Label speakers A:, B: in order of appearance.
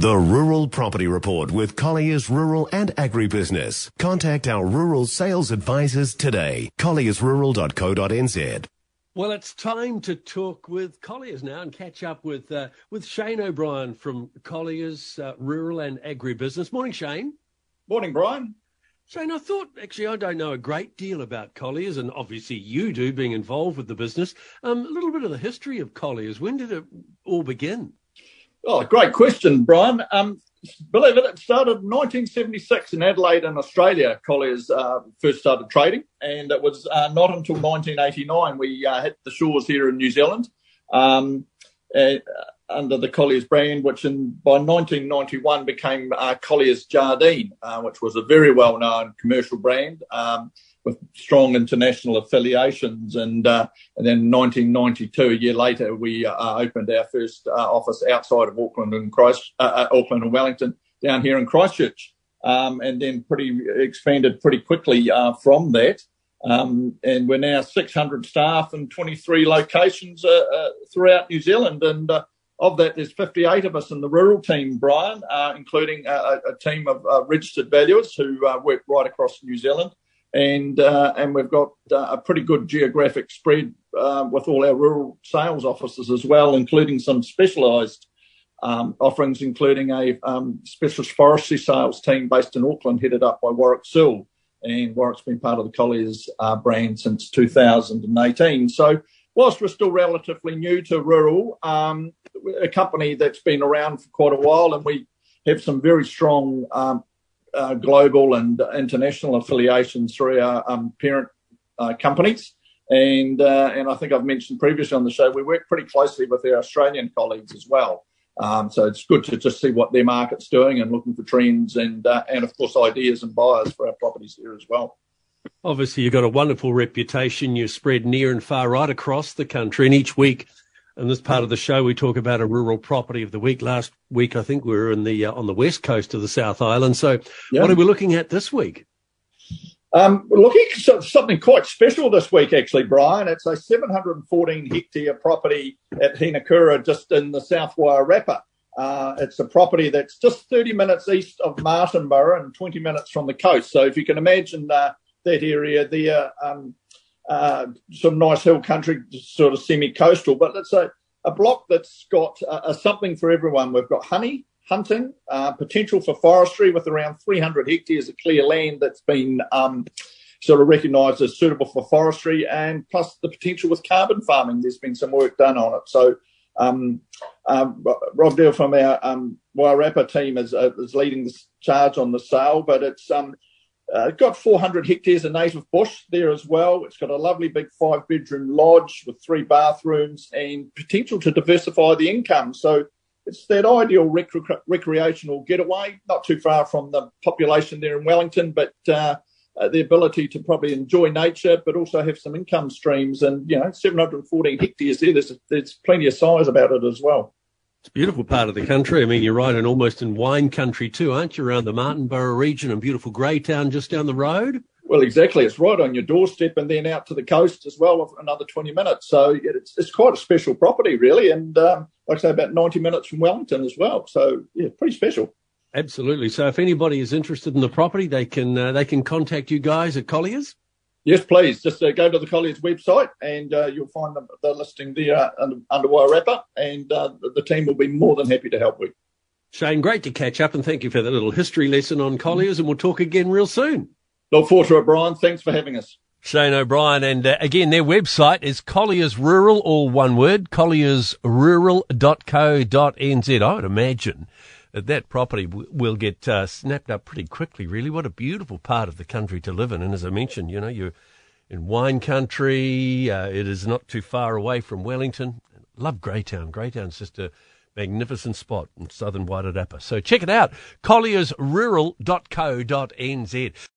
A: The Rural Property Report with Colliers Rural and Agribusiness. Contact our rural sales advisors today. colliersrural.co.nz.
B: Well, it's time to talk with Colliers now and catch up with uh, with Shane O'Brien from Colliers uh, Rural and Agribusiness. Morning, Shane.
C: Morning, Brian.
B: Shane, I thought actually I don't know a great deal about Colliers, and obviously you do, being involved with the business. Um, a little bit of the history of Colliers. When did it all begin?
C: Oh, great question, Brian. Um, believe it, it started in 1976 in Adelaide, in Australia. Colliers uh, first started trading, and it was uh, not until 1989 we uh, hit the shores here in New Zealand um, uh, under the Colliers brand, which in, by 1991 became uh, Colliers Jardine, uh, which was a very well-known commercial brand. Um, with strong international affiliations. And uh, and then 1992, a year later, we uh, opened our first uh, office outside of Auckland and Christ, uh, uh, Auckland and Wellington down here in Christchurch, um, and then pretty expanded pretty quickly uh, from that. Um, and we're now 600 staff in 23 locations throughout New Zealand, and of that, there's 58 of us in the rural team, Brian, including a, a, team of registered valuers who work right across New Zealand and uh, and we've got uh, a pretty good geographic spread uh, with all our rural sales offices as well, including some specialised um, offerings, including a um, specialist forestry sales team based in Auckland, headed up by Warwick Sewell. And Warwick's been part of the Colliers uh, brand since 2018. So, whilst we're still relatively new to rural, um, a company that's been around for quite a while, and we have some very strong um, uh, global and international affiliations through our um, parent uh, companies. And, uh, and I think I've mentioned previously on the show, we work pretty closely with our Australian colleagues as well. Um, so it's good to just see what their market's doing and looking for trends and, uh, and of course, ideas and buyers for our properties here as well.
B: Obviously, you've got a wonderful reputation. You're spread near and far right across the country, and each week in this part of the show, we talk about a rural property of the week. Last week, I think we were in the uh, on the west coast of the South Island. So, yeah. what are we looking at this week?
C: Um, we're looking at something quite special this week, actually, Brian. It's a 714 hectare property at Hinakura, just in the South Wairarapa. Uh, it's a property that's just 30 minutes east of Martinborough and 20 minutes from the coast. So, if you can imagine uh, that area there, um, uh, some nice hill country, sort of semi-coastal. But it's a, a block that's got a, a something for everyone. We've got honey, hunting, uh, potential for forestry with around 300 hectares of clear land that's been um, sort of recognised as suitable for forestry, and plus the potential with carbon farming. There's been some work done on it. So um, um, Rob Deal from our um, Wairarapa team is, uh, is leading the charge on the sale, but it's um, uh, got 400 hectares of native bush there as well. It's got a lovely big five bedroom lodge with three bathrooms and potential to diversify the income. So it's that ideal rec- recreational getaway, not too far from the population there in Wellington, but uh, uh, the ability to probably enjoy nature, but also have some income streams. And, you know, 714 hectares there, there's, there's plenty of size about it as well.
B: It's a beautiful part of the country. I mean, you're right, and almost in wine country too, aren't you? Around the Martinborough region and beautiful Greytown just down the road.
C: Well, exactly. It's right on your doorstep, and then out to the coast as well, another 20 minutes. So it's it's quite a special property, really, and um, like I say, about 90 minutes from Wellington as well. So yeah, pretty special.
B: Absolutely. So if anybody is interested in the property, they can uh, they can contact you guys at Colliers.
C: Yes, please. Just uh, go to the Colliers website and uh, you'll find the, the listing there uh, under, Wairarapa, and uh, the, team will be more than happy to help you.
B: Shane, great to catch up and thank you for that little history lesson on Colliers, and we'll talk again real soon.
C: Look forward to it, Brian. Thanks for having us.
B: Shane O'Brien, and uh, again, their website is Colliers Rural, all one word, colliersrural.co.nz. I would imagine that that property w- will get uh, snapped up pretty quickly. Really, what a beautiful part of the country to live in. And as I mentioned, you know, you're in wine country. Uh, it is not too far away from Wellington. Love Greytown. Greytown's just a magnificent spot in southern Wairarapa. So check it out, colliersrural.co.nz.